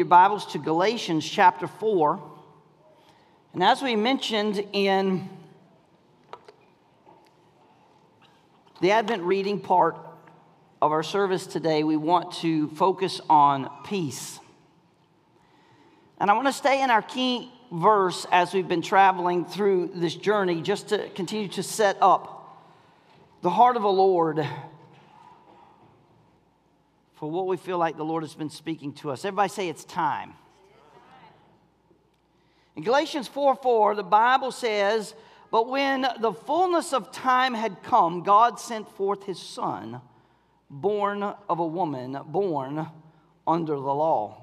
your Bibles to Galatians chapter 4. And as we mentioned in the Advent reading part of our service today, we want to focus on peace. And I want to stay in our key verse as we've been traveling through this journey just to continue to set up the heart of the Lord for what we feel like the Lord has been speaking to us. Everybody say it's time. In Galatians 4 4, the Bible says, But when the fullness of time had come, God sent forth his Son, born of a woman, born under the law,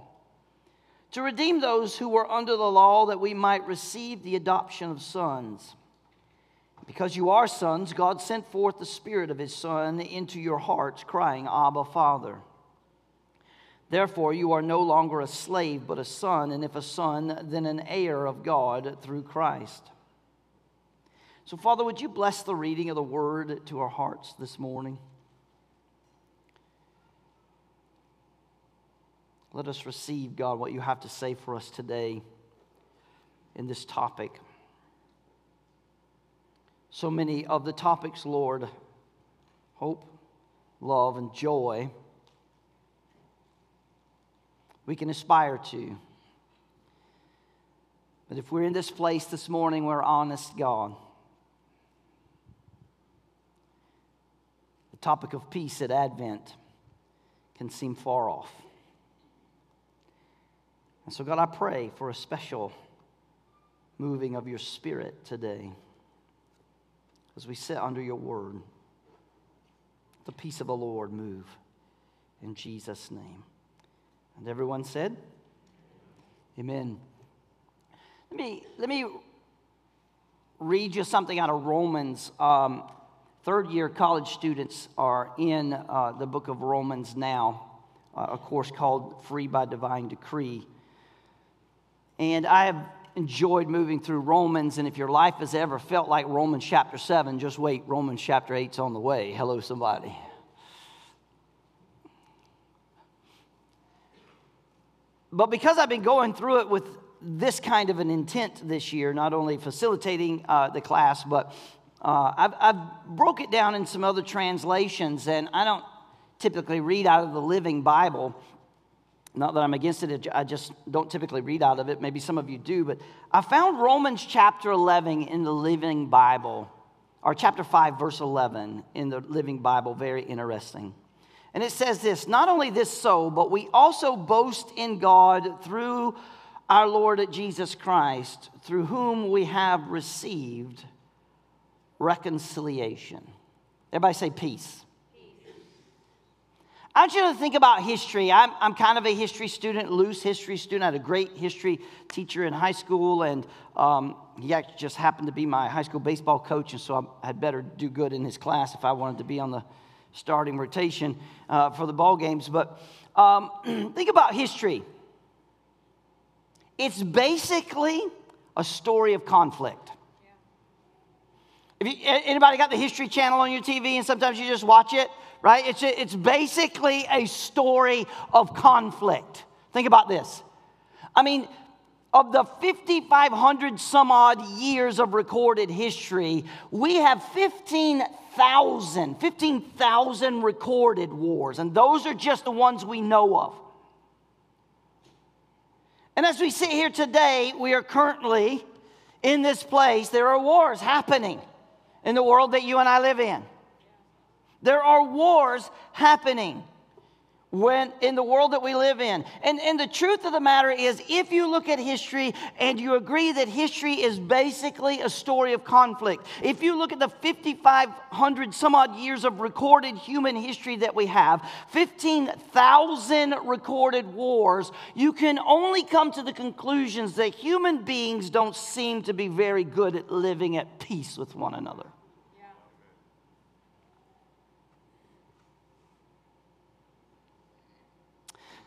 to redeem those who were under the law, that we might receive the adoption of sons. Because you are sons, God sent forth the Spirit of his Son into your hearts, crying, Abba, Father. Therefore, you are no longer a slave, but a son, and if a son, then an heir of God through Christ. So, Father, would you bless the reading of the word to our hearts this morning? Let us receive, God, what you have to say for us today in this topic. So many of the topics, Lord, hope, love, and joy we can aspire to. But if we're in this place this morning, we're honest, God. The topic of peace at Advent can seem far off. And so, God, I pray for a special moving of your spirit today as we sit under your word. The peace of the Lord move in Jesus' name. And everyone said, Amen. Let me, let me read you something out of Romans. Um, third year college students are in uh, the book of Romans now, uh, a course called Free by Divine Decree. And I have enjoyed moving through Romans, and if your life has ever felt like Romans chapter 7, just wait, Romans chapter 8's on the way. Hello, somebody. But because I've been going through it with this kind of an intent this year, not only facilitating uh, the class, but uh, I've, I've broke it down in some other translations, and I don't typically read out of the Living Bible. Not that I'm against it, I just don't typically read out of it. Maybe some of you do, but I found Romans chapter 11 in the Living Bible, or chapter 5, verse 11 in the Living Bible, very interesting. And it says this not only this so, but we also boast in God through our Lord Jesus Christ, through whom we have received reconciliation. Everybody say peace. I want you to think about history. I'm, I'm kind of a history student, loose history student. I had a great history teacher in high school, and um, he actually just happened to be my high school baseball coach, and so I had better do good in his class if I wanted to be on the starting rotation uh, for the ball games. But um, think about history. It's basically a story of conflict. If you, anybody got the History Channel on your TV and sometimes you just watch it, right? It's, a, it's basically a story of conflict. Think about this. I mean, of the 5,500 some odd years of recorded history, we have 15,000, 15,000 recorded wars, and those are just the ones we know of. And as we sit here today, we are currently in this place, there are wars happening in the world that you and I live in. There are wars happening when in the world that we live in. And, and the truth of the matter is, if you look at history and you agree that history is basically a story of conflict, if you look at the 5,500 some odd years of recorded human history that we have, 15,000 recorded wars, you can only come to the conclusions that human beings don't seem to be very good at living at peace with one another.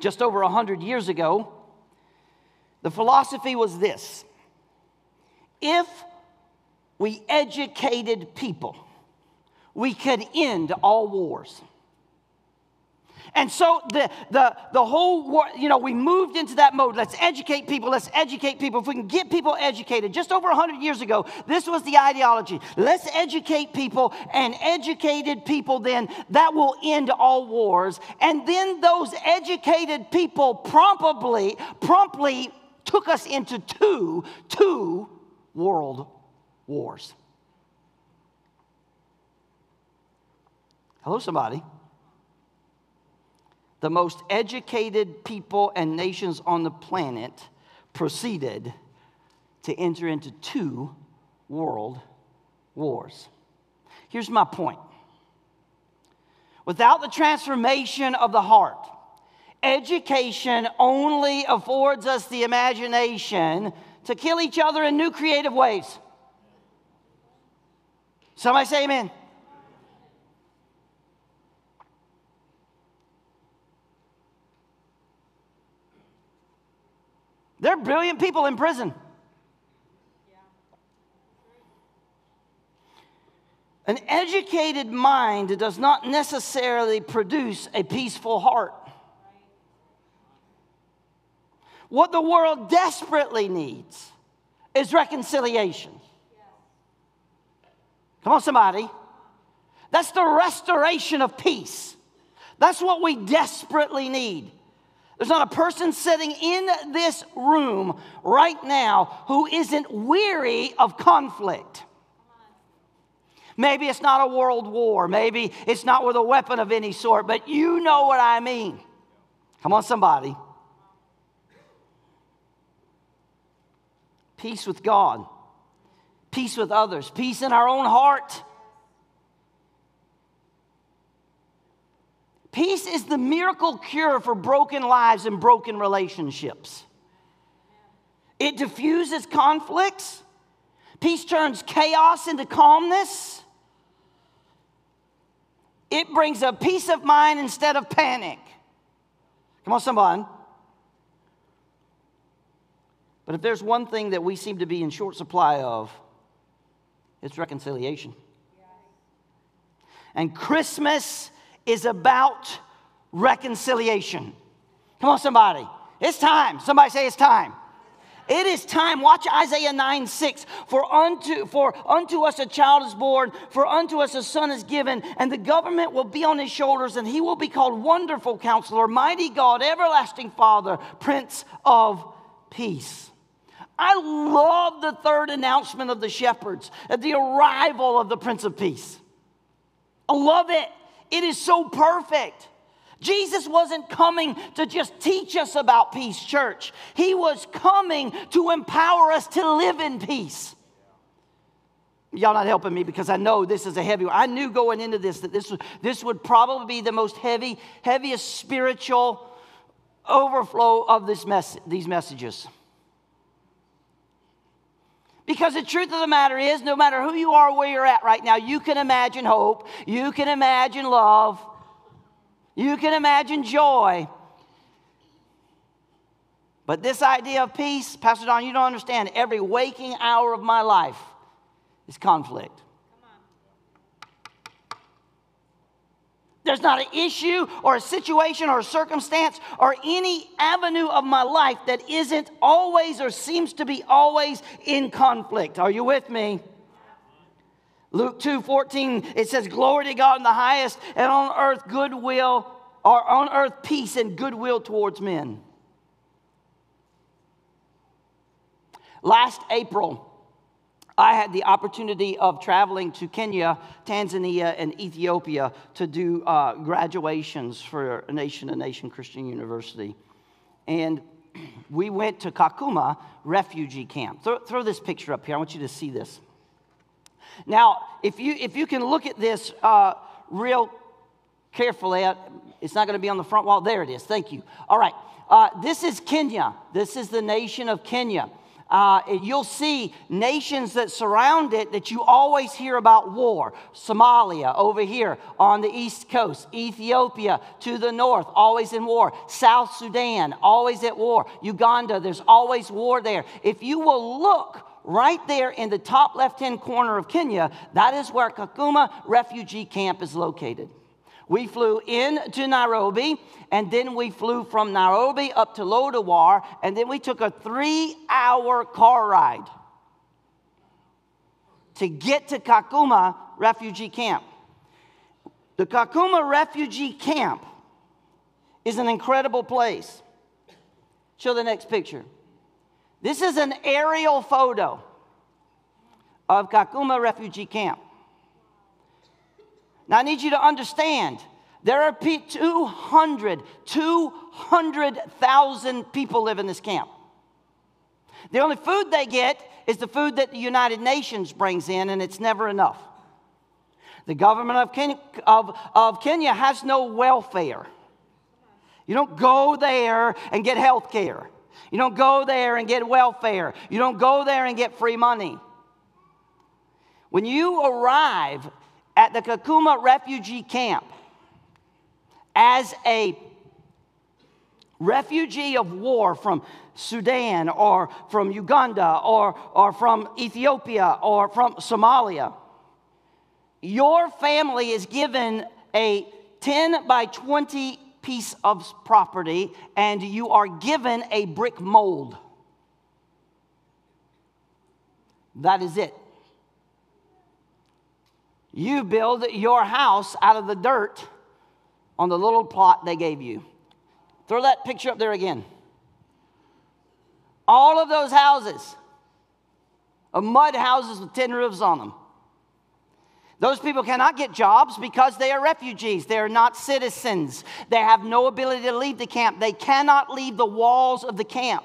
Just over 100 years ago, the philosophy was this if we educated people, we could end all wars. And so the, the, the whole, you know, we moved into that mode. Let's educate people. Let's educate people. If we can get people educated, just over 100 years ago, this was the ideology. Let's educate people, and educated people, then that will end all wars. And then those educated people promptly, promptly took us into two, two world wars. Hello, somebody the most educated people and nations on the planet proceeded to enter into two world wars. Here's my point without the transformation of the heart, education only affords us the imagination to kill each other in new creative ways. Somebody say amen. There are brilliant people in prison. An educated mind does not necessarily produce a peaceful heart. What the world desperately needs is reconciliation. Come on, somebody. That's the restoration of peace. That's what we desperately need. There's not a person sitting in this room right now who isn't weary of conflict. Maybe it's not a world war. Maybe it's not with a weapon of any sort, but you know what I mean. Come on, somebody. Peace with God, peace with others, peace in our own heart. Peace is the miracle cure for broken lives and broken relationships. It diffuses conflicts. Peace turns chaos into calmness. It brings a peace of mind instead of panic. Come on, someone. But if there's one thing that we seem to be in short supply of, it's reconciliation. And Christmas is about reconciliation. Come on, somebody. It's time. Somebody say it's time. It is time. Watch Isaiah 9 6. For unto, for unto us a child is born, for unto us a son is given, and the government will be on his shoulders, and he will be called Wonderful Counselor, Mighty God, Everlasting Father, Prince of Peace. I love the third announcement of the shepherds at the arrival of the Prince of Peace. I love it. It is so perfect. Jesus wasn't coming to just teach us about peace, church. He was coming to empower us to live in peace. Y'all not helping me because I know this is a heavy one. I knew going into this that this, this would probably be the most heavy, heaviest spiritual overflow of this mess, these messages. Because the truth of the matter is, no matter who you are, where you're at right now, you can imagine hope, you can imagine love, you can imagine joy. But this idea of peace, Pastor Don, you don't understand. Every waking hour of my life is conflict. There's not an issue or a situation or a circumstance or any avenue of my life that isn't always or seems to be always in conflict. Are you with me? Luke 2 14, it says, Glory to God in the highest, and on earth goodwill, or on earth peace and goodwill towards men. Last April, I had the opportunity of traveling to Kenya, Tanzania, and Ethiopia to do uh, graduations for Nation to Nation Christian University. And we went to Kakuma refugee camp. Throw, throw, this picture up here. I want you to see this. Now, if you, if you can look at this uh, real carefully, uh, it's not going to be on the front wall. There it is. Thank you. All right. Uh, this is Kenya. This is the nation of Kenya uh, you'll see nations that surround it that you always hear about war. Somalia over here on the east coast, Ethiopia to the north, always in war. South Sudan, always at war. Uganda, there's always war there. If you will look right there in the top left hand corner of Kenya, that is where Kakuma refugee camp is located. We flew into Nairobi, and then we flew from Nairobi up to Lodwar, and then we took a three hour car ride to get to Kakuma refugee camp. The Kakuma refugee camp is an incredible place. Show the next picture. This is an aerial photo of Kakuma refugee camp. Now, I need you to understand there are 200, 200,000 people live in this camp. The only food they get is the food that the United Nations brings in, and it's never enough. The government of Kenya, of, of Kenya has no welfare. You don't go there and get health care. You don't go there and get welfare. You don't go there and get free money. When you arrive at the Kakuma refugee camp as a refugee of war from Sudan or from Uganda or, or from Ethiopia or from Somalia, your family is given a 10 by 20 piece of property and you are given a brick mold. That is it. You build your house out of the dirt on the little plot they gave you. Throw that picture up there again. All of those houses are mud houses with tin roofs on them. Those people cannot get jobs because they are refugees. They are not citizens. They have no ability to leave the camp. They cannot leave the walls of the camp.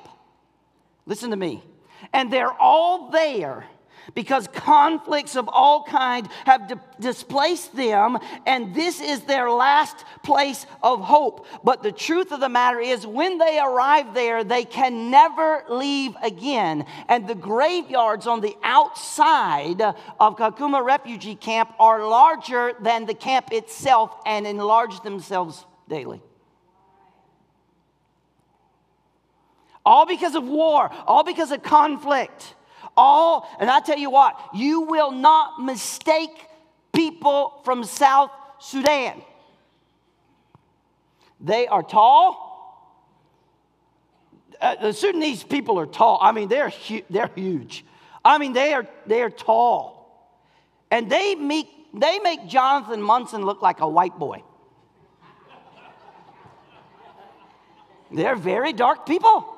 Listen to me. And they're all there because conflicts of all kind have di- displaced them and this is their last place of hope. But the truth of the matter is when they arrive there they can never leave again. And the graveyards on the outside of kakuma refugee camp are larger than the camp itself and enlarge themselves daily. All because of war all because of conflict all, and I tell you what, you will not mistake people from South Sudan. They are tall. Uh, the Sudanese people are tall. I mean, they're, hu- they're huge. I mean, they are, they are tall. And they make, they make Jonathan Munson look like a white boy. They're very dark people.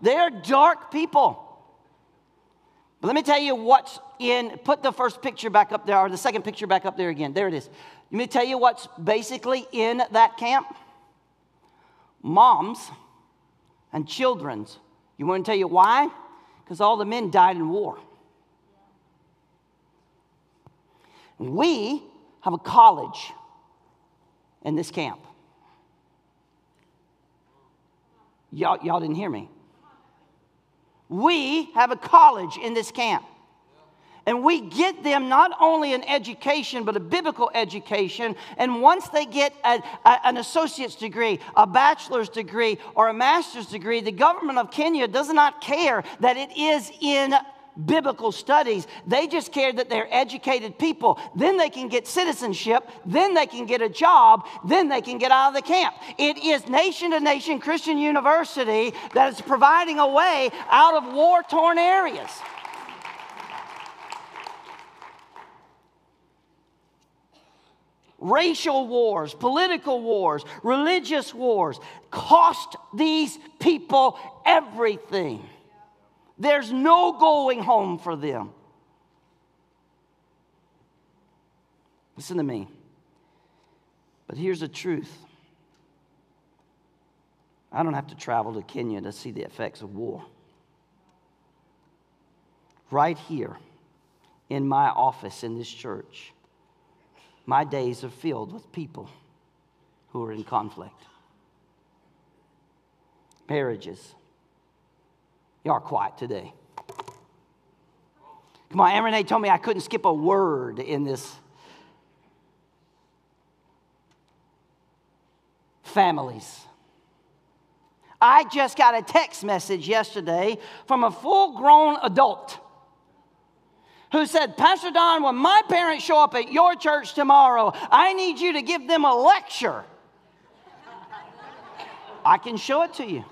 They're dark people. But let me tell you what's in, put the first picture back up there, or the second picture back up there again. There it is. Let me tell you what's basically in that camp moms and children's. You want to tell you why? Because all the men died in war. We have a college in this camp. Y'all, y'all didn't hear me. We have a college in this camp. And we get them not only an education, but a biblical education. And once they get a, a, an associate's degree, a bachelor's degree, or a master's degree, the government of Kenya does not care that it is in biblical studies. They just care that they're educated people. Then they can get citizenship. Then they can get a job. Then they can get out of the camp. It is nation to nation Christian university that is providing a way out of war torn areas. racial wars, political wars, religious wars cost these people everything. There's no going home for them. Listen to me. But here's the truth I don't have to travel to Kenya to see the effects of war. Right here in my office in this church, my days are filled with people who are in conflict. Marriages, Y'all are quiet today. Come on, Renee told me I couldn't skip a word in this. Families. I just got a text message yesterday from a full grown adult who said, Pastor Don, when my parents show up at your church tomorrow, I need you to give them a lecture. I can show it to you.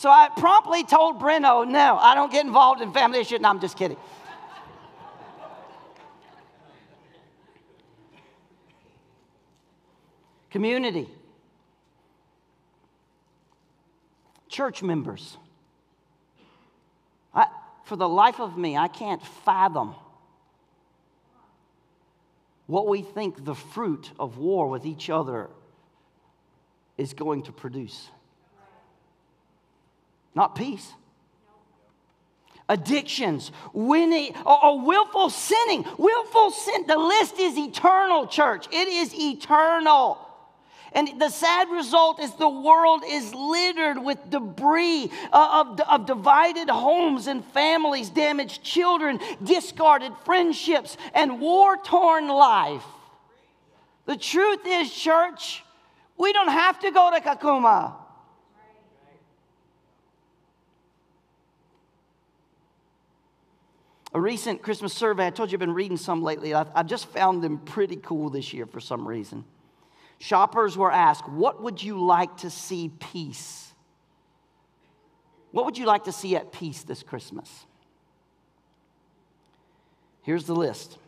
So I promptly told Breno, no, I don't get involved in family issues. No, I'm just kidding. Community. Church members. I, for the life of me, I can't fathom what we think the fruit of war with each other is going to produce not peace. Addictions, winning, or, or willful sinning. Willful sin, the list is eternal, church. It is eternal. And the sad result is the world is littered with debris uh, of, of divided homes and families, damaged children, discarded friendships, and war torn life. The truth is, church, we don't have to go to Kakuma. A recent Christmas survey, I told you I've been reading some lately. I've, I've just found them pretty cool this year for some reason. Shoppers were asked, What would you like to see peace? What would you like to see at peace this Christmas? Here's the list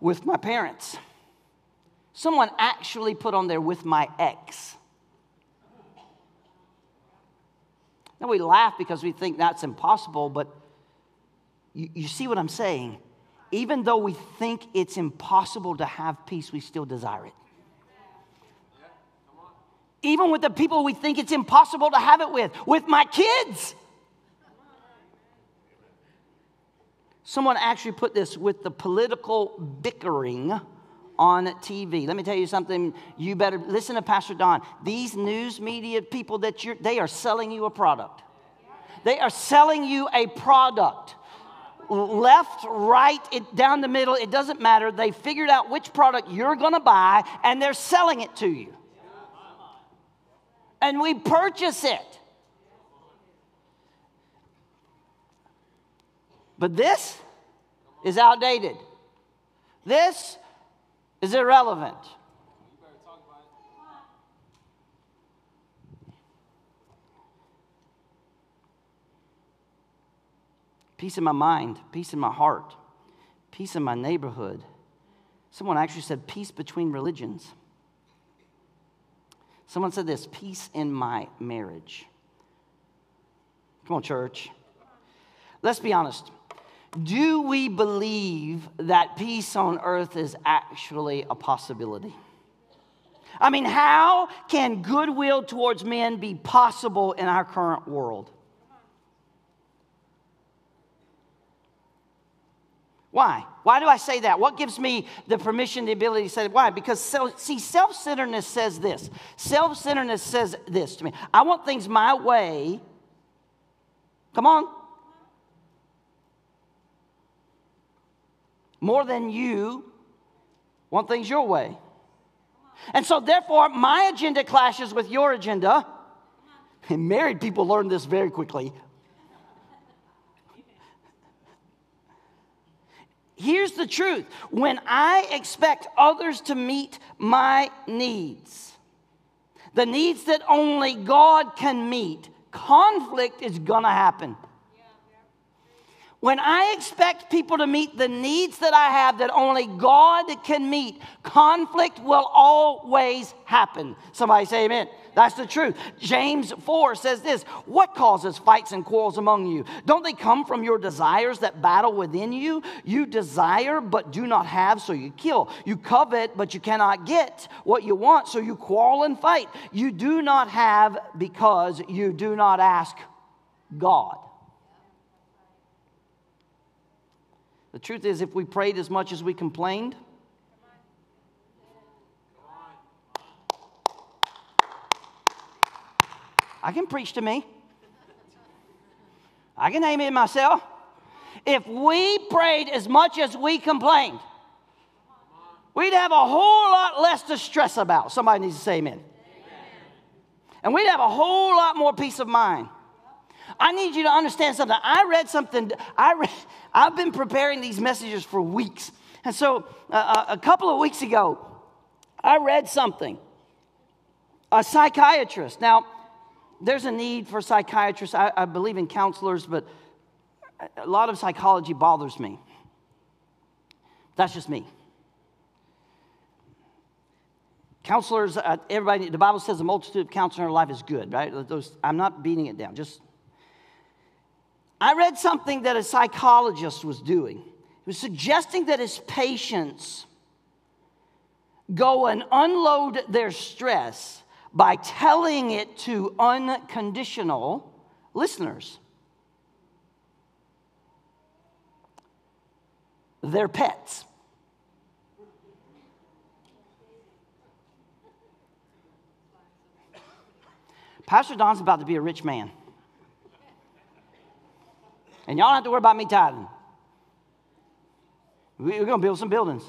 with my parents. Someone actually put on there with my ex. Now we laugh because we think that's impossible, but you, you see what I'm saying? Even though we think it's impossible to have peace, we still desire it. Even with the people we think it's impossible to have it with, with my kids. Someone actually put this with the political bickering on TV. Let me tell you something. You better listen to Pastor Don. These news media people that you're, they are selling you a product. They are selling you a product left, right, it, down the middle, it doesn't matter. They figured out which product you're going to buy and they're selling it to you. And we purchase it. But this is outdated. This is irrelevant. Peace in my mind, peace in my heart, peace in my neighborhood. Someone actually said peace between religions. Someone said this peace in my marriage. Come on, church. Let's be honest. Do we believe that peace on earth is actually a possibility? I mean, how can goodwill towards men be possible in our current world? Why? Why do I say that? What gives me the permission, the ability to say? Why? Because, see, self centeredness says this. Self centeredness says this to me I want things my way. Come on. More than you want things your way. And so, therefore, my agenda clashes with your agenda. And married people learn this very quickly. Here's the truth when I expect others to meet my needs, the needs that only God can meet, conflict is gonna happen. When I expect people to meet the needs that I have that only God can meet, conflict will always happen. Somebody say amen. That's the truth. James 4 says this What causes fights and quarrels among you? Don't they come from your desires that battle within you? You desire but do not have, so you kill. You covet but you cannot get what you want, so you quarrel and fight. You do not have because you do not ask God. The truth is, if we prayed as much as we complained, I can preach to me. I can name it myself. If we prayed as much as we complained, we'd have a whole lot less to stress about. Somebody needs to say amen. amen. And we'd have a whole lot more peace of mind. I need you to understand something. I read something, I read, I've been preparing these messages for weeks. And so uh, uh, a couple of weeks ago, I read something. A psychiatrist. Now, there's a need for psychiatrists. I, I believe in counselors, but a lot of psychology bothers me. That's just me. Counselors, uh, everybody, the Bible says a multitude of counselors in our life is good, right? Those, I'm not beating it down. Just, I read something that a psychologist was doing. He was suggesting that his patients go and unload their stress by telling it to unconditional listeners. Their pets. Pastor Don's about to be a rich man. And y'all don't have to worry about me tithing. We're going to build some buildings.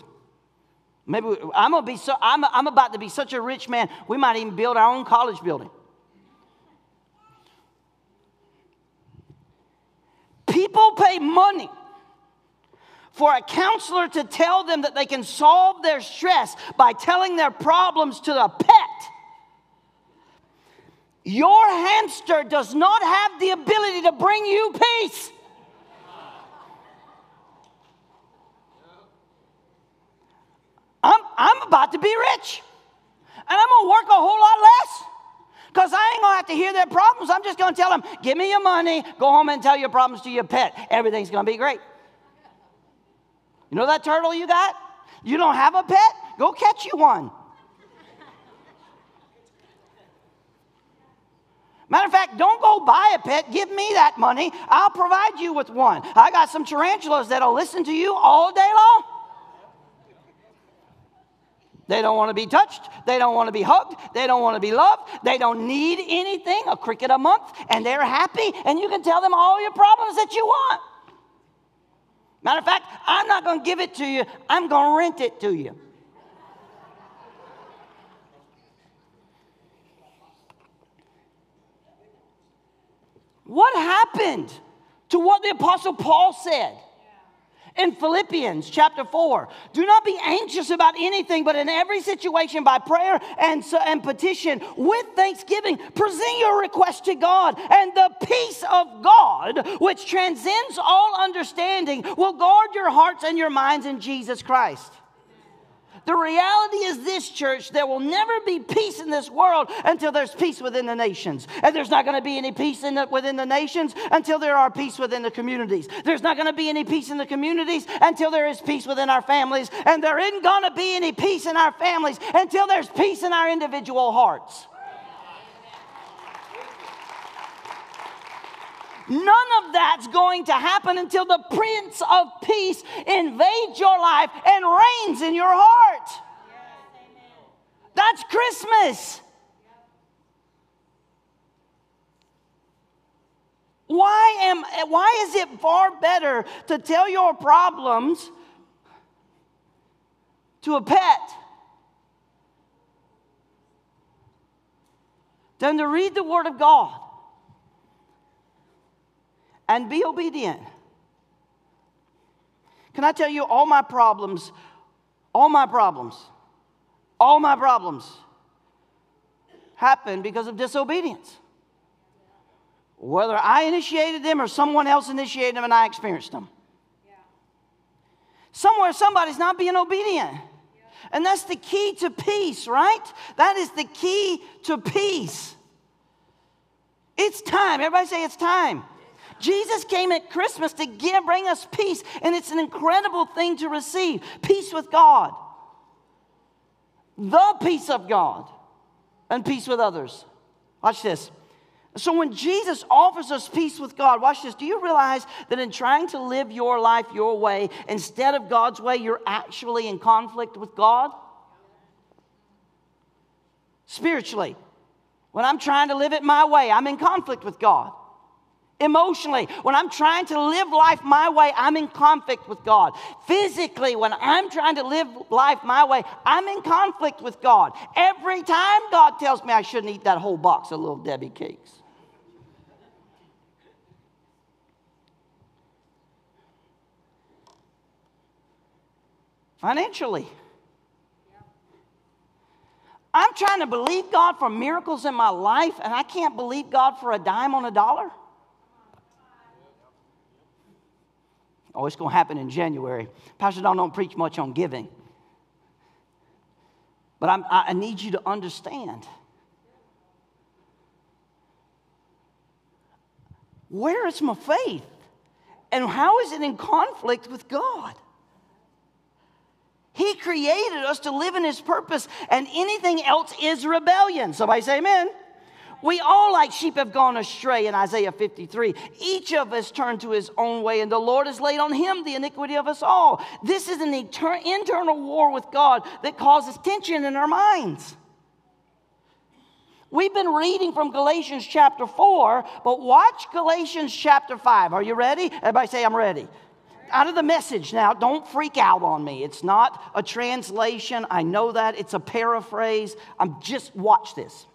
Maybe we, I'm going to be so, I'm, I'm about to be such a rich man, we might even build our own college building. People pay money for a counselor to tell them that they can solve their stress by telling their problems to the pet. Your hamster does not have the ability to bring you peace. I'm, I'm about to be rich. And I'm going to work a whole lot less. Because I ain't going to have to hear their problems. I'm just going to tell them, give me your money, go home and tell your problems to your pet. Everything's going to be great. You know that turtle you got? You don't have a pet? Go catch you one. Matter of fact, don't go buy a pet. Give me that money. I'll provide you with one. I got some tarantulas that'll listen to you all day long. They don't want to be touched. They don't want to be hugged. They don't want to be loved. They don't need anything, a cricket a month, and they're happy, and you can tell them all your problems that you want. Matter of fact, I'm not going to give it to you, I'm going to rent it to you. What happened to what the Apostle Paul said? In Philippians chapter 4. Do not be anxious about anything, but in every situation, by prayer and, and petition, with thanksgiving, present your request to God. And the peace of God, which transcends all understanding, will guard your hearts and your minds in Jesus Christ. The reality is this, church, there will never be peace in this world until there's peace within the nations. And there's not going to be any peace the, within the nations until there are peace within the communities. There's not going to be any peace in the communities until there is peace within our families. And there isn't going to be any peace in our families until there's peace in our individual hearts. None of that's going to happen until the Prince of Peace invades your life and reigns in your heart. That's Christmas. Why, am, why is it far better to tell your problems to a pet than to read the Word of God? And be obedient. Can I tell you, all my problems, all my problems, all my problems happen because of disobedience. Whether I initiated them or someone else initiated them and I experienced them. Somewhere somebody's not being obedient. And that's the key to peace, right? That is the key to peace. It's time. Everybody say it's time. Jesus came at Christmas to give, bring us peace, and it's an incredible thing to receive peace with God, the peace of God, and peace with others. Watch this. So, when Jesus offers us peace with God, watch this. Do you realize that in trying to live your life your way instead of God's way, you're actually in conflict with God? Spiritually, when I'm trying to live it my way, I'm in conflict with God emotionally. When I'm trying to live life my way, I'm in conflict with God. Physically, when I'm trying to live life my way, I'm in conflict with God. Every time God tells me I shouldn't eat that whole box of little Debbie cakes. Financially. I'm trying to believe God for miracles in my life, and I can't believe God for a dime on a dollar. Oh, it's going to happen in January. Pastor Don don't preach much on giving. But I'm, i need you to understand. Where is my faith? And how is it in conflict with God? He created us to live in His purpose, and anything else is rebellion. Somebody say amen. We all, like sheep, have gone astray in Isaiah 53. Each of us turned to his own way, and the Lord has laid on him the iniquity of us all. This is an internal war with God that causes tension in our minds. We've been reading from Galatians chapter 4, but watch Galatians chapter 5. Are you ready? Everybody say, I'm ready out of the message now. Don't freak out on me. It's not a translation. I know that. It's a paraphrase. I'm just watch this.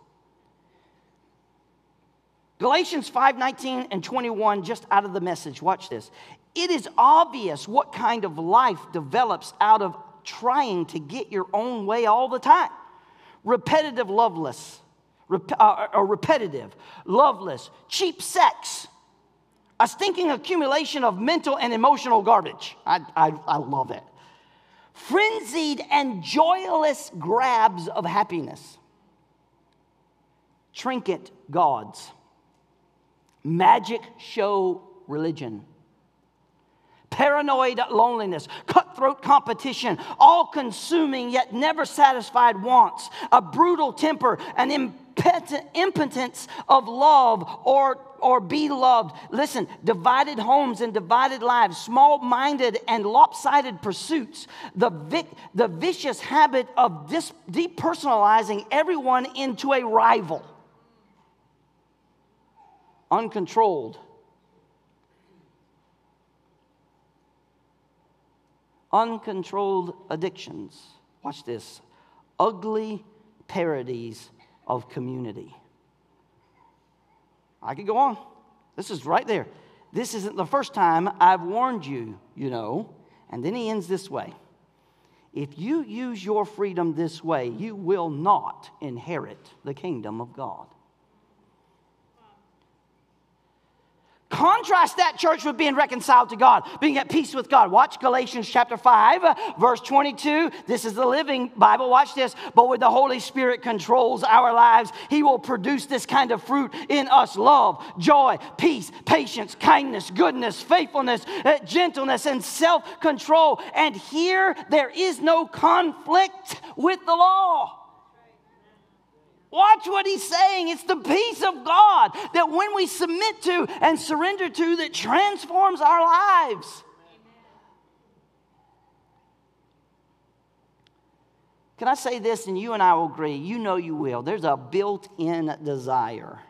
Galatians 5:19 and 21, just out of the message. Watch this. It is obvious what kind of life develops out of trying to get your own way all the time. Repetitive, loveless, rep- uh, or repetitive, loveless, cheap sex, a stinking accumulation of mental and emotional garbage. I, I, I love it. Frenzied and joyless grabs of happiness, trinket gods magic show religion. Paranoid loneliness, cutthroat competition, all consuming yet never satisfied wants, a brutal temper, an impotence of love or, or be loved. Listen, divided homes and divided lives, small minded and lopsided pursuits, the, vic, the vicious habit of dis, depersonalizing everyone into a rival uncontrolled. Uncontrolled addictions. Watch this. Ugly parodies of community. I could go on. This is right there. This isn't the first time I've warned you, you know. And then he ends this way If you use your freedom this way, you will not inherit the kingdom of God. Contrast that church with being reconciled to God, being at peace with God. Watch Galatians chapter 5, verse 22. This is the living Bible. Watch this. But when the Holy Spirit controls our lives, He will produce this kind of fruit in us love, joy, peace, patience, kindness, goodness, faithfulness, uh, gentleness, and self control. And here there is no conflict with the law. Watch what he's saying. It's the peace of God that when we submit to and surrender to, that transforms our lives. Can I say this and you and I will agree? You know you will. There's a built in desire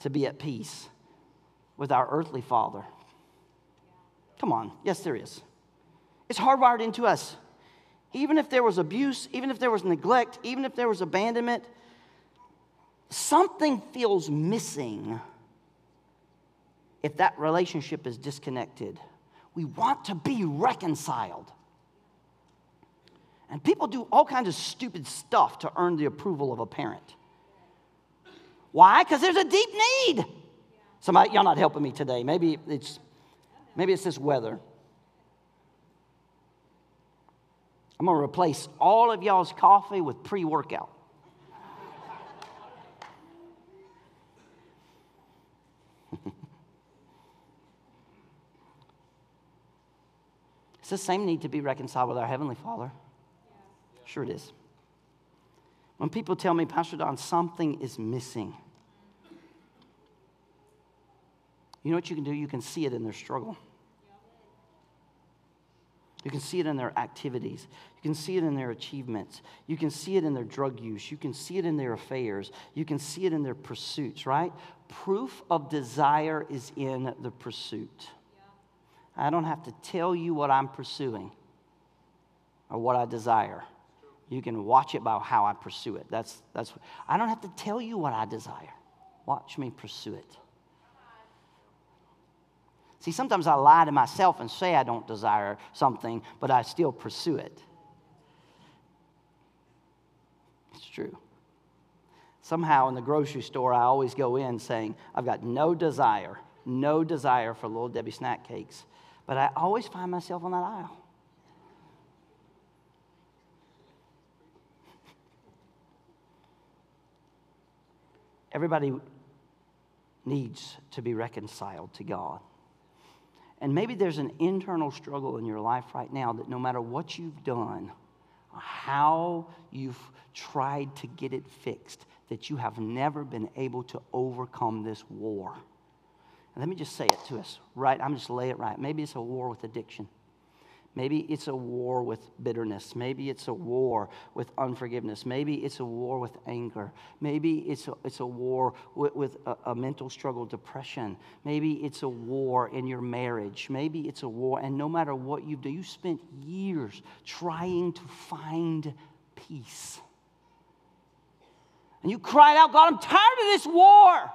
to be at peace with our earthly father. Come on. Yes, there is. It's hardwired into us. Even if there was abuse, even if there was neglect, even if there was abandonment, something feels missing if that relationship is disconnected. We want to be reconciled. And people do all kinds of stupid stuff to earn the approval of a parent. Why? Because there's a deep need. Somebody, y'all not helping me today. Maybe it's maybe it's this weather. I'm gonna replace all of y'all's coffee with pre-workout. It's the same need to be reconciled with our Heavenly Father. Sure, it is. When people tell me, Pastor Don, something is missing, you know what you can do? You can see it in their struggle. You can see it in their activities. You can see it in their achievements. You can see it in their drug use. You can see it in their affairs. You can see it in their pursuits, right? Proof of desire is in the pursuit. I don't have to tell you what I'm pursuing or what I desire. You can watch it by how I pursue it. That's, that's, I don't have to tell you what I desire. Watch me pursue it. See, sometimes I lie to myself and say I don't desire something, but I still pursue it. It's true. Somehow in the grocery store, I always go in saying, I've got no desire, no desire for little Debbie snack cakes. But I always find myself on that aisle. Everybody needs to be reconciled to God. And maybe there's an internal struggle in your life right now that no matter what you've done, how you've tried to get it fixed, that you have never been able to overcome this war. Let me just say it to us, right? I'm just lay it right. Maybe it's a war with addiction. Maybe it's a war with bitterness. Maybe it's a war with unforgiveness. Maybe it's a war with anger. Maybe it's a, it's a war with, with a, a, mental struggle, depression. Maybe it's a war in your marriage. Maybe it's a war, and no matter what you do, you spent years trying to find peace. And you cried out, God, I'm tired of this war.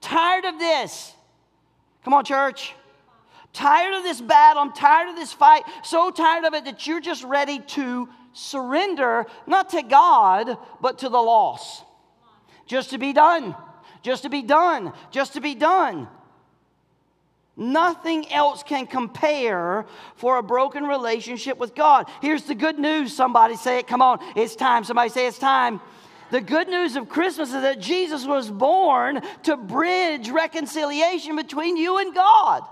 Tired of this. Come on, church tired of this battle. I'm tired of this fight. So tired of it that you're just ready to surrender, not to God, but to the loss. Just to be done. Just to be done. Just to be done. Nothing else can compare for a broken relationship with God. Here's the good news. Somebody say it. Come on. It's time. Somebody say it's time. The good news of Christmas is that Jesus was born to bridge reconciliation between you and God.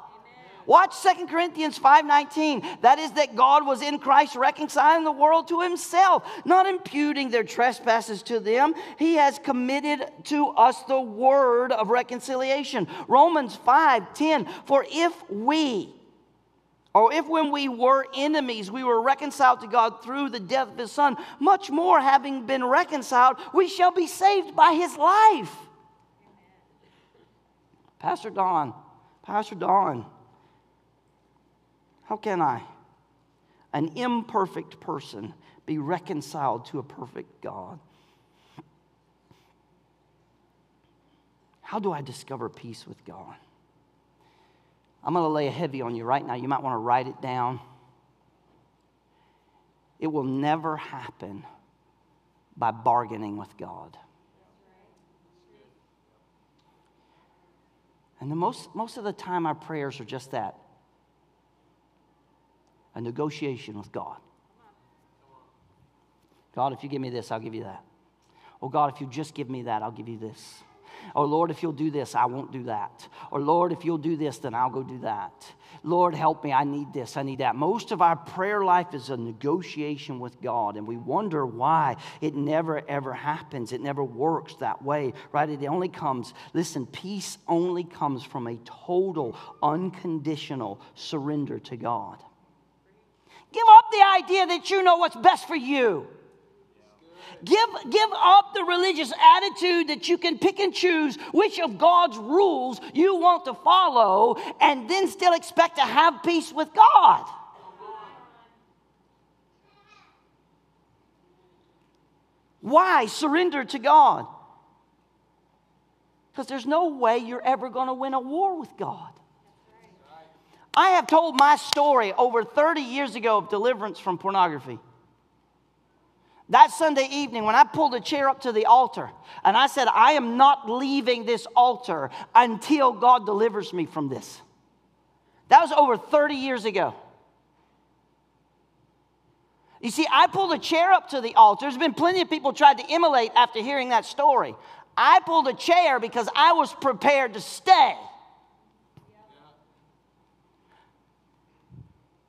Watch 2 Corinthians 5:19. That is that God was in Christ reconciling the world to himself, not imputing their trespasses to them. He has committed to us the word of reconciliation. Romans 5:10. For if we or if when we were enemies, we were reconciled to God through the death of his son, much more having been reconciled, we shall be saved by his life. Pastor Don, Pastor Don, how can I, an imperfect person, be reconciled to a perfect God? How do I discover peace with God? I'm going to lay a heavy on you right now. You might want to write it down. It will never happen by bargaining with God. And the most, most of the time, our prayers are just that a negotiation with God. God, if you give me this, I'll give you that. Oh, God, if you just give me that, I'll give you this. Oh, Lord, if you'll do this, I won't do that. Or, Lord, if you'll do this, then I'll go do that. Lord, help me. I need this. I need that. Most of our prayer life is a negotiation with God, and we wonder why it never, ever happens. It never works that way, right? It only comes, listen, peace only comes from a total, unconditional surrender to God. Give up the idea that you know what's best for you. Give, give up the religious attitude that you can pick and choose which of God's rules you want to follow and then still expect to have peace with God. Why surrender to God? Because there's no way you're ever going to win a war with God. I have told my story over 30 years ago of deliverance from pornography. That Sunday evening, when I pulled a chair up to the altar and I said, I am not leaving this altar until God delivers me from this. That was over 30 years ago. You see, I pulled a chair up to the altar. There's been plenty of people tried to immolate after hearing that story. I pulled a chair because I was prepared to stay.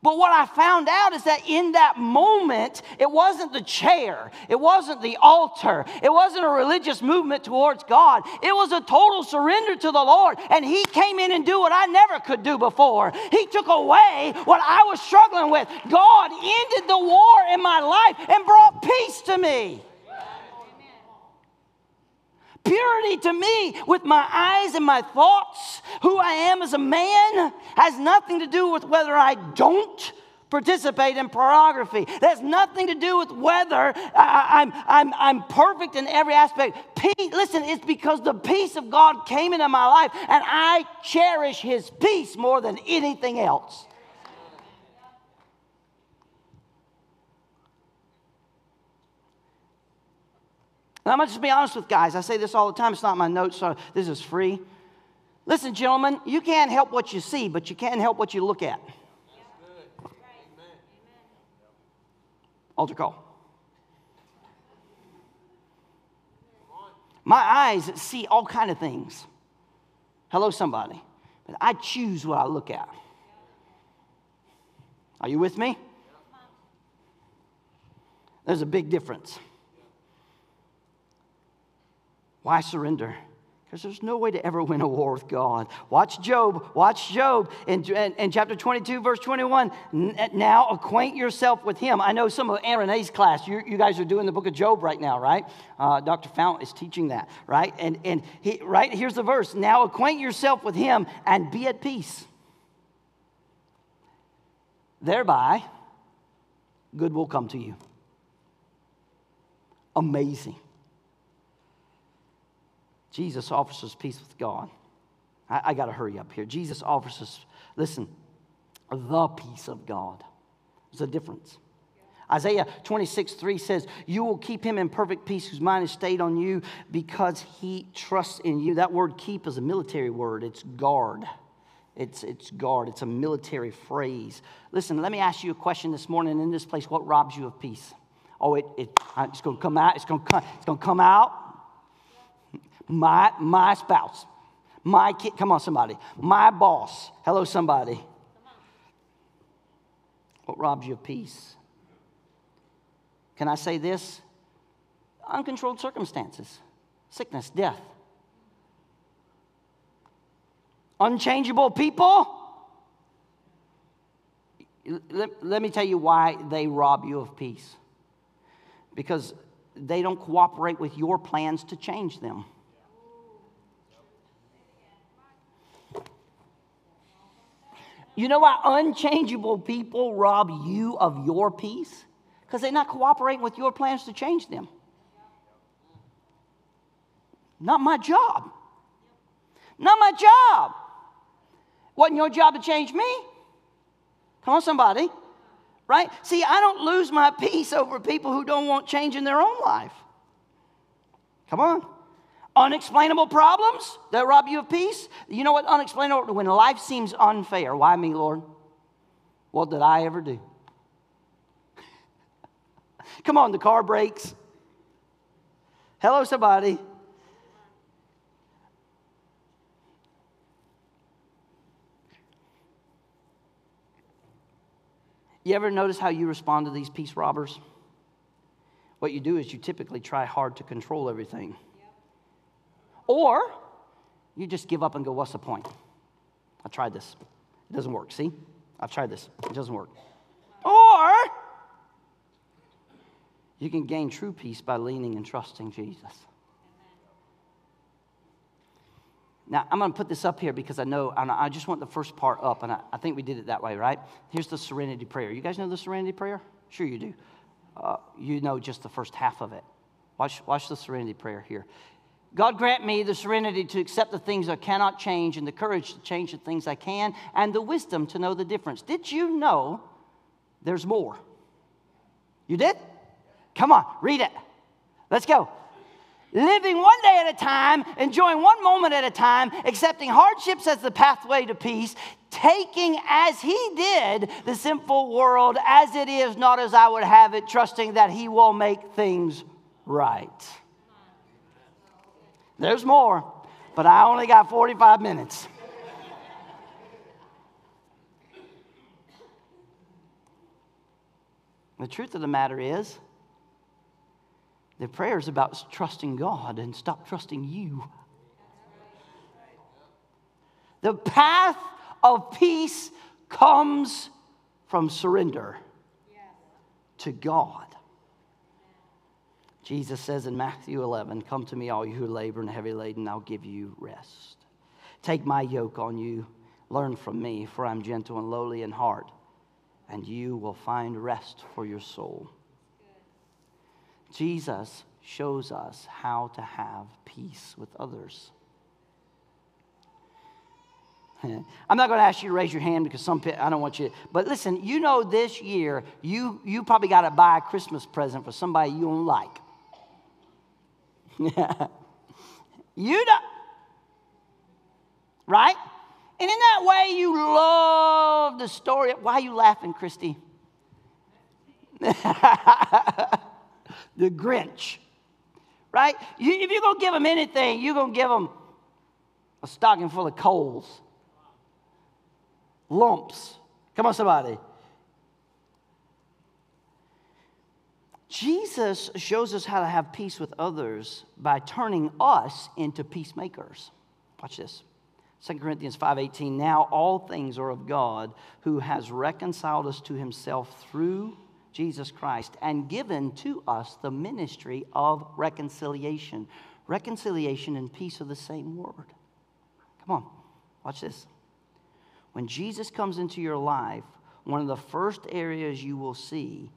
But what I found out is that in that moment, it wasn't the chair, it wasn't the altar, it wasn't a religious movement towards God. It was a total surrender to the Lord. And He came in and do what I never could do before. He took away what I was struggling with. God ended the war in my life and brought peace to me. Purity to me, with my eyes and my thoughts, who I am as a man, has nothing to do with whether I don't participate in pornography. That's nothing to do with whether I, am I'm, I'm, I'm perfect in every aspect. Peace, listen, it's because the peace of God came into my life and I cherish His peace more than anything else. And I'm going to just be honest with guys. I say this all the time. It's not my notes, so this is free. Listen, gentlemen, you can't help what you see, but you can help what you look at. Altar call. My eyes see all kind of things. Hello, somebody. But I choose what I look at. Are you with me? There's a big difference. Why surrender? Because there's no way to ever win a war with God. Watch Job. Watch Job in, in, in, chapter 22, verse 21. Now acquaint yourself with him. I know some of Aaron A's class, you, you guys are doing the book of Job right now, right? Uh, Dr. Fount is teaching that, right? And, and he, right here's the verse. Now acquaint yourself with him and be at peace. Thereby, good will come to you. Amazing. Jesus offers us peace with God. I, I got to hurry up here. Jesus offers us, listen, the peace of God. There's a difference. Isaiah 26, 3 says, You will keep him in perfect peace whose mind is stayed on you because he trusts in you. That word keep is a military word, it's guard. It's, it's guard, it's a military phrase. Listen, let me ask you a question this morning in this place. What robs you of peace? Oh, it, it, it's going to come out. It's going to come, it's going to come out my, my spouse, my kid, come on, somebody, my boss. Hello, somebody. What robs you of peace? Can I say this? Uncontrolled circumstances, sickness, death. Unchangeable people. Let, let me tell you why they rob you of peace. Because they don't cooperate with your plans to change them. You know why unchangeable people rob you of your peace? Because they're not cooperating with your plans to change them. Not my job. Not my job. Wasn't your job to change me? Come on, somebody. Right? See, I don't lose my peace over people who don't want change in their own life. Come on. Unexplainable problems that rob you of peace. You know what? Unexplainable, when life seems unfair. Why me, Lord? What did I ever do? Come on, the car breaks. Hello, somebody. You ever notice how you respond to these peace robbers? What you do is you typically try hard to control everything. Or you just give up and go, What's the point? I tried this. It doesn't work. See? I've tried this. It doesn't work. Or you can gain true peace by leaning and trusting Jesus. Now, I'm going to put this up here because I know, and I just want the first part up, and I, I, think we did it that way, right? Here's the serenity prayer. You guys know the serenity prayer? Sure, you do. Uh, you know just the first half of it. Watch, watch the serenity prayer here. God grant me the serenity to accept the things I cannot change and the courage to change the things I can and the wisdom to know the difference. Did you know there's more? You did? Come on, read it. Let's go. Living one day at a time, enjoying one moment at a time, accepting hardships as the pathway to peace, taking as he did the sinful world as it is, not as I would have it, trusting that he will make things right. There's more, but I only got 45 minutes. The truth of the matter is, the prayer is about trusting God and stop trusting you. The path of peace comes from surrender to God. Jesus says in Matthew 11, Come to me, all you who labor and heavy laden, I'll give you rest. Take my yoke on you, learn from me, for I'm gentle and lowly in heart, and you will find rest for your soul. Jesus shows us how to have peace with others. I'm not going to ask you to raise your hand because some I don't want you. But listen, you know this year you you probably got to buy a Christmas present for somebody you don't like. you know, right? And in that way, you love the story. Why are you laughing, Christy? the Grinch, right? You, if you're going to give them anything, you're going to give them a stocking full of coals, lumps. Come on, somebody. Jesus shows us how to have peace with others by turning us into peacemakers. Watch this. 2 Corinthians 5:18 Now all things are of God who has reconciled us to himself through Jesus Christ and given to us the ministry of reconciliation. Reconciliation and peace are the same word. Come on. Watch this. When Jesus comes into your life, one of the first areas you will see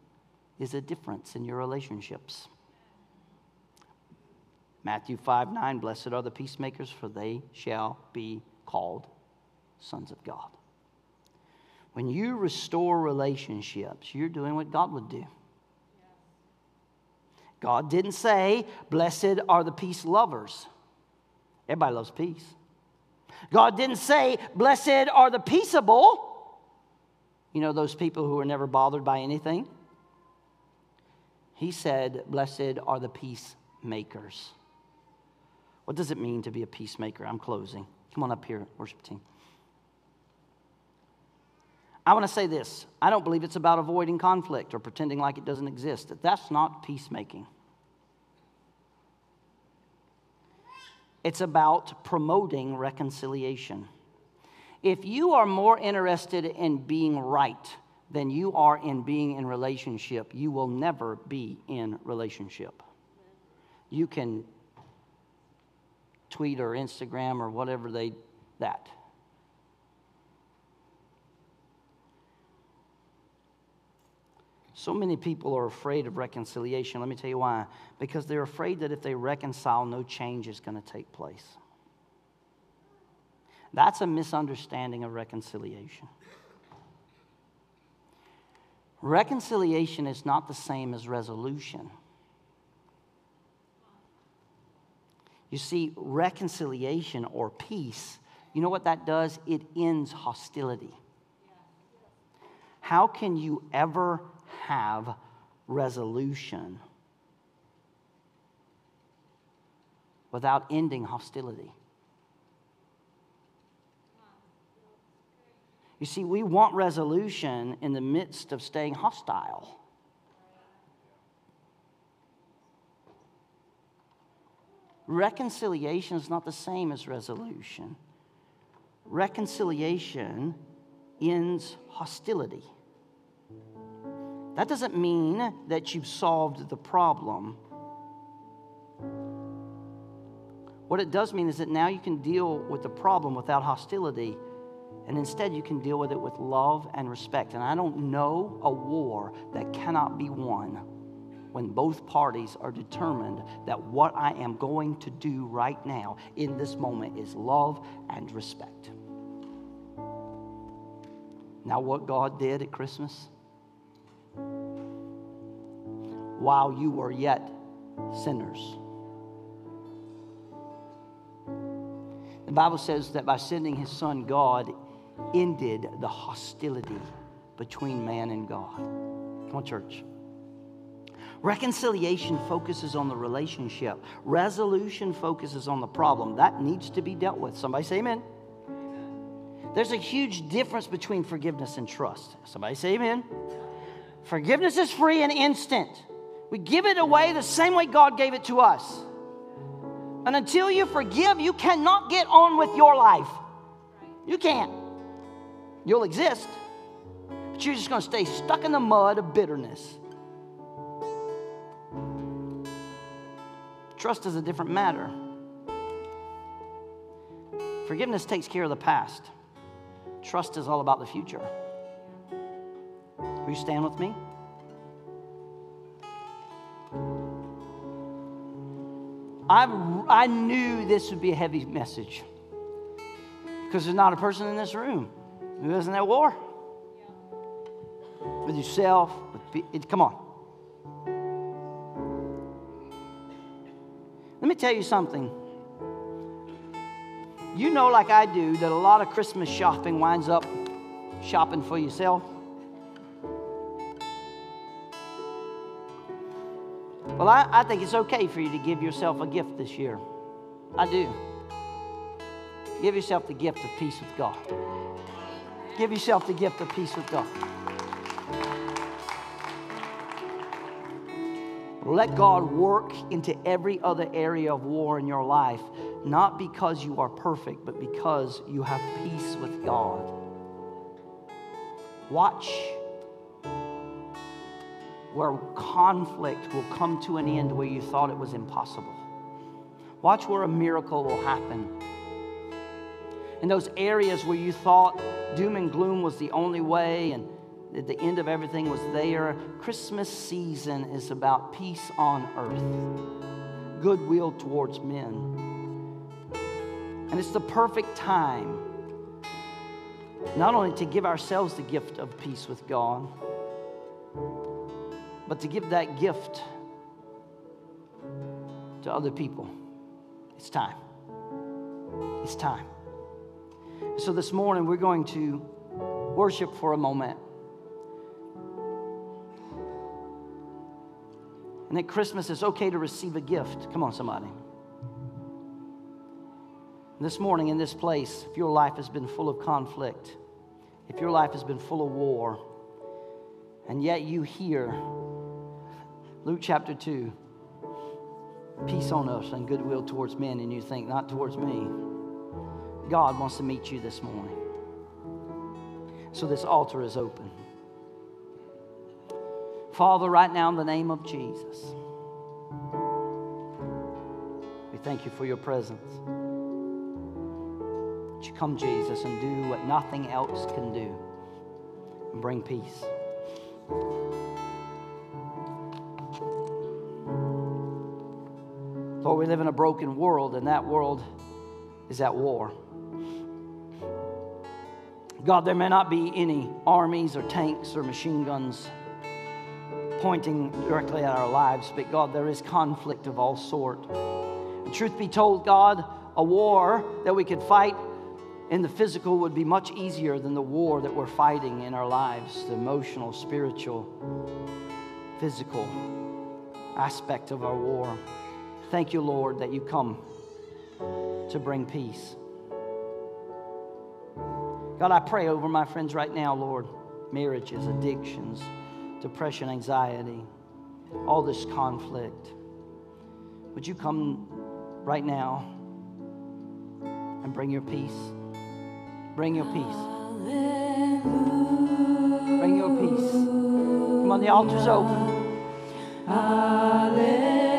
is a difference in your relationships. Matthew 5 9, blessed are the peacemakers, for they shall be called sons of God. When you restore relationships, you're doing what God would do. God didn't say, Blessed are the peace lovers. Everybody loves peace. God didn't say, Blessed are the peaceable. You know, those people who are never bothered by anything. He said, Blessed are the peacemakers. What does it mean to be a peacemaker? I'm closing. Come on up here, worship team. I want to say this I don't believe it's about avoiding conflict or pretending like it doesn't exist. That's not peacemaking. It's about promoting reconciliation. If you are more interested in being right than you are in being in relationship, you will never be in relationship. You can tweet or Instagram or whatever they that. So many people are afraid of reconciliation. Let me tell you why. Because they're afraid that if they reconcile, no change is going to take place. That's a misunderstanding of reconciliation. Reconciliation is not the same as resolution. You see, reconciliation or peace, you know what that does? It ends hostility. How can you ever have resolution without ending hostility? You see, we want resolution in the midst of staying hostile. Reconciliation is not the same as resolution. Reconciliation ends hostility. That doesn't mean that you've solved the problem. What it does mean is that now you can deal with the problem without hostility, and instead you can deal with it with love and respect. And I don't know a war that cannot be won when both parties are determined that what I am going to do right now in this moment is love and respect. Now, what God did at Christmas, while you were yet sinners, the Bible says that by sending his son, God ended the hostility between man and God. Come on, church. Reconciliation focuses on the relationship, resolution focuses on the problem. That needs to be dealt with. Somebody say amen. There's a huge difference between forgiveness and trust. Somebody say amen. Forgiveness is free and instant. We give it away the same way God gave it to us. And until you forgive, you cannot get on with your life. You can't. You'll exist, but you're just going to stay stuck in the mud of bitterness. Trust is a different matter. Forgiveness takes care of the past, trust is all about the future. Will you stand with me? I, I knew this would be a heavy message because there's not a person in this room who isn't at war with yourself. With, it, come on. Let me tell you something. You know, like I do, that a lot of Christmas shopping winds up shopping for yourself. Well, I, I think it's okay for you to give yourself a gift this year. I do. Give yourself the gift of peace with God. Give yourself the gift of peace with God. Let God work into every other area of war in your life, not because you are perfect, but because you have peace with God. Watch where conflict will come to an end where you thought it was impossible. Watch where a miracle will happen. In those areas where you thought doom and gloom was the only way and at the end of everything was there, Christmas season is about peace on earth, goodwill towards men. And it's the perfect time not only to give ourselves the gift of peace with God, but to give that gift to other people. It's time. It's time. So this morning we're going to worship for a moment. And at Christmas, it's okay to receive a gift. Come on, somebody. This morning in this place, if your life has been full of conflict, if your life has been full of war, and yet you hear Luke chapter 2 peace on us and goodwill towards men, and you think, not towards me. God wants to meet you this morning. So this altar is open. Father, right now in the name of Jesus, we thank you for your presence. Would you come, Jesus, and do what nothing else can do and bring peace? Lord, we live in a broken world, and that world is at war. God, there may not be any armies or tanks or machine guns pointing directly at our lives, but God, there is conflict of all sort. And truth be told, God, a war that we could fight in the physical would be much easier than the war that we're fighting in our lives, the emotional, spiritual, physical aspect of our war. Thank you, Lord, that you come to bring peace. God, I pray over my friends right now, Lord, marriages, addictions, depression, anxiety, all this conflict. Would you come right now and bring your peace? Bring your peace. Bring your peace. Come on, the altar's open. Hallelujah.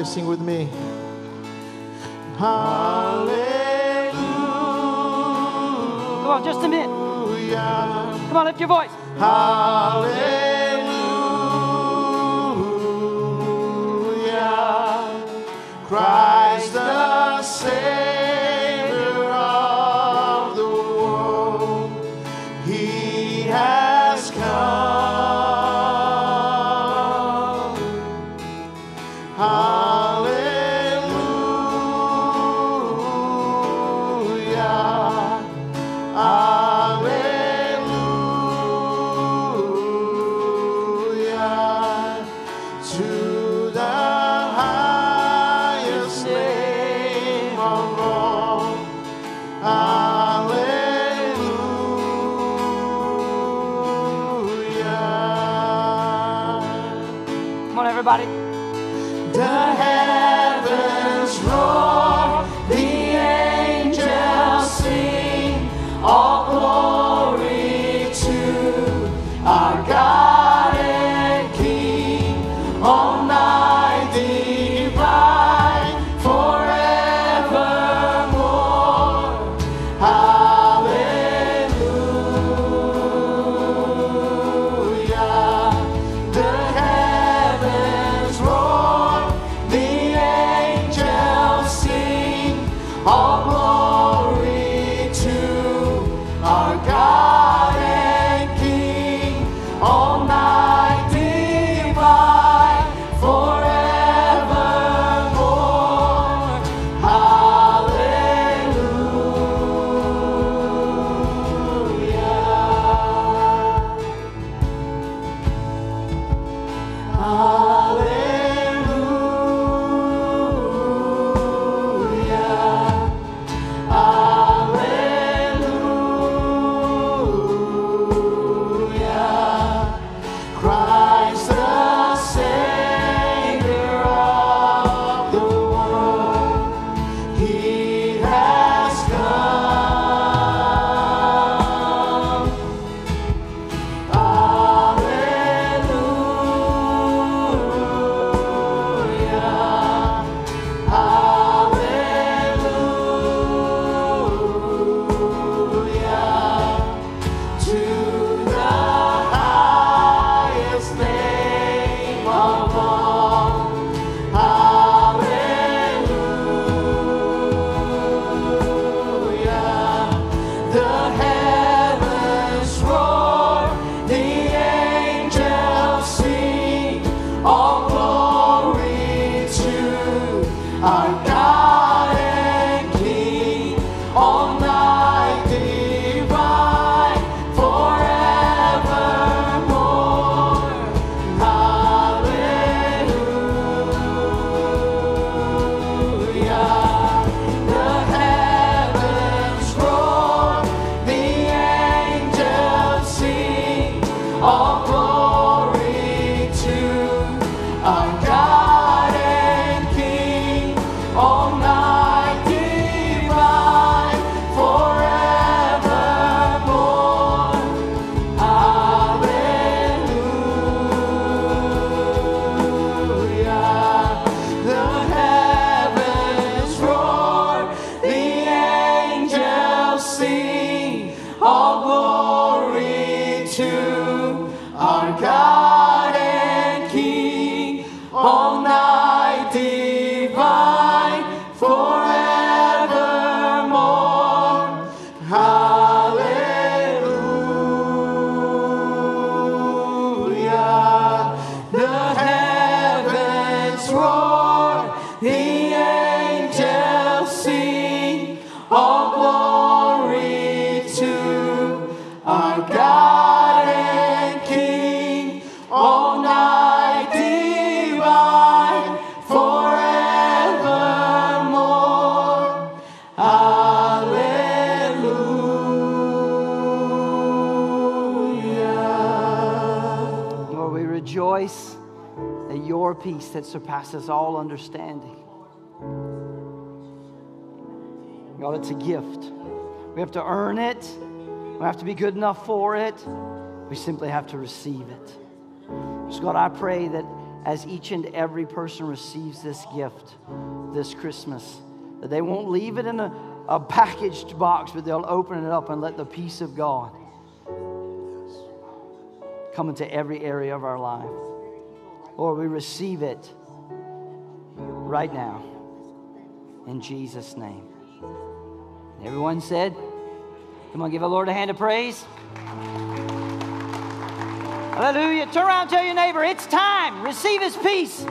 Hallelujah. Come on, guys, sing with me. Hallelujah. Come on, just a minute. Come on, lift your voice. Hallelujah. Surpasses all understanding. God, it's a gift. We have to earn it. We have to be good enough for it. We simply have to receive it. So, God, I pray that as each and every person receives this gift this Christmas, that they won't leave it in a, a packaged box, but they'll open it up and let the peace of God come into every area of our life. Lord, we receive it right now in Jesus' name. Everyone said, Come on, give the Lord a hand of praise. Hallelujah. Turn around tell your neighbor, it's time. Receive his peace.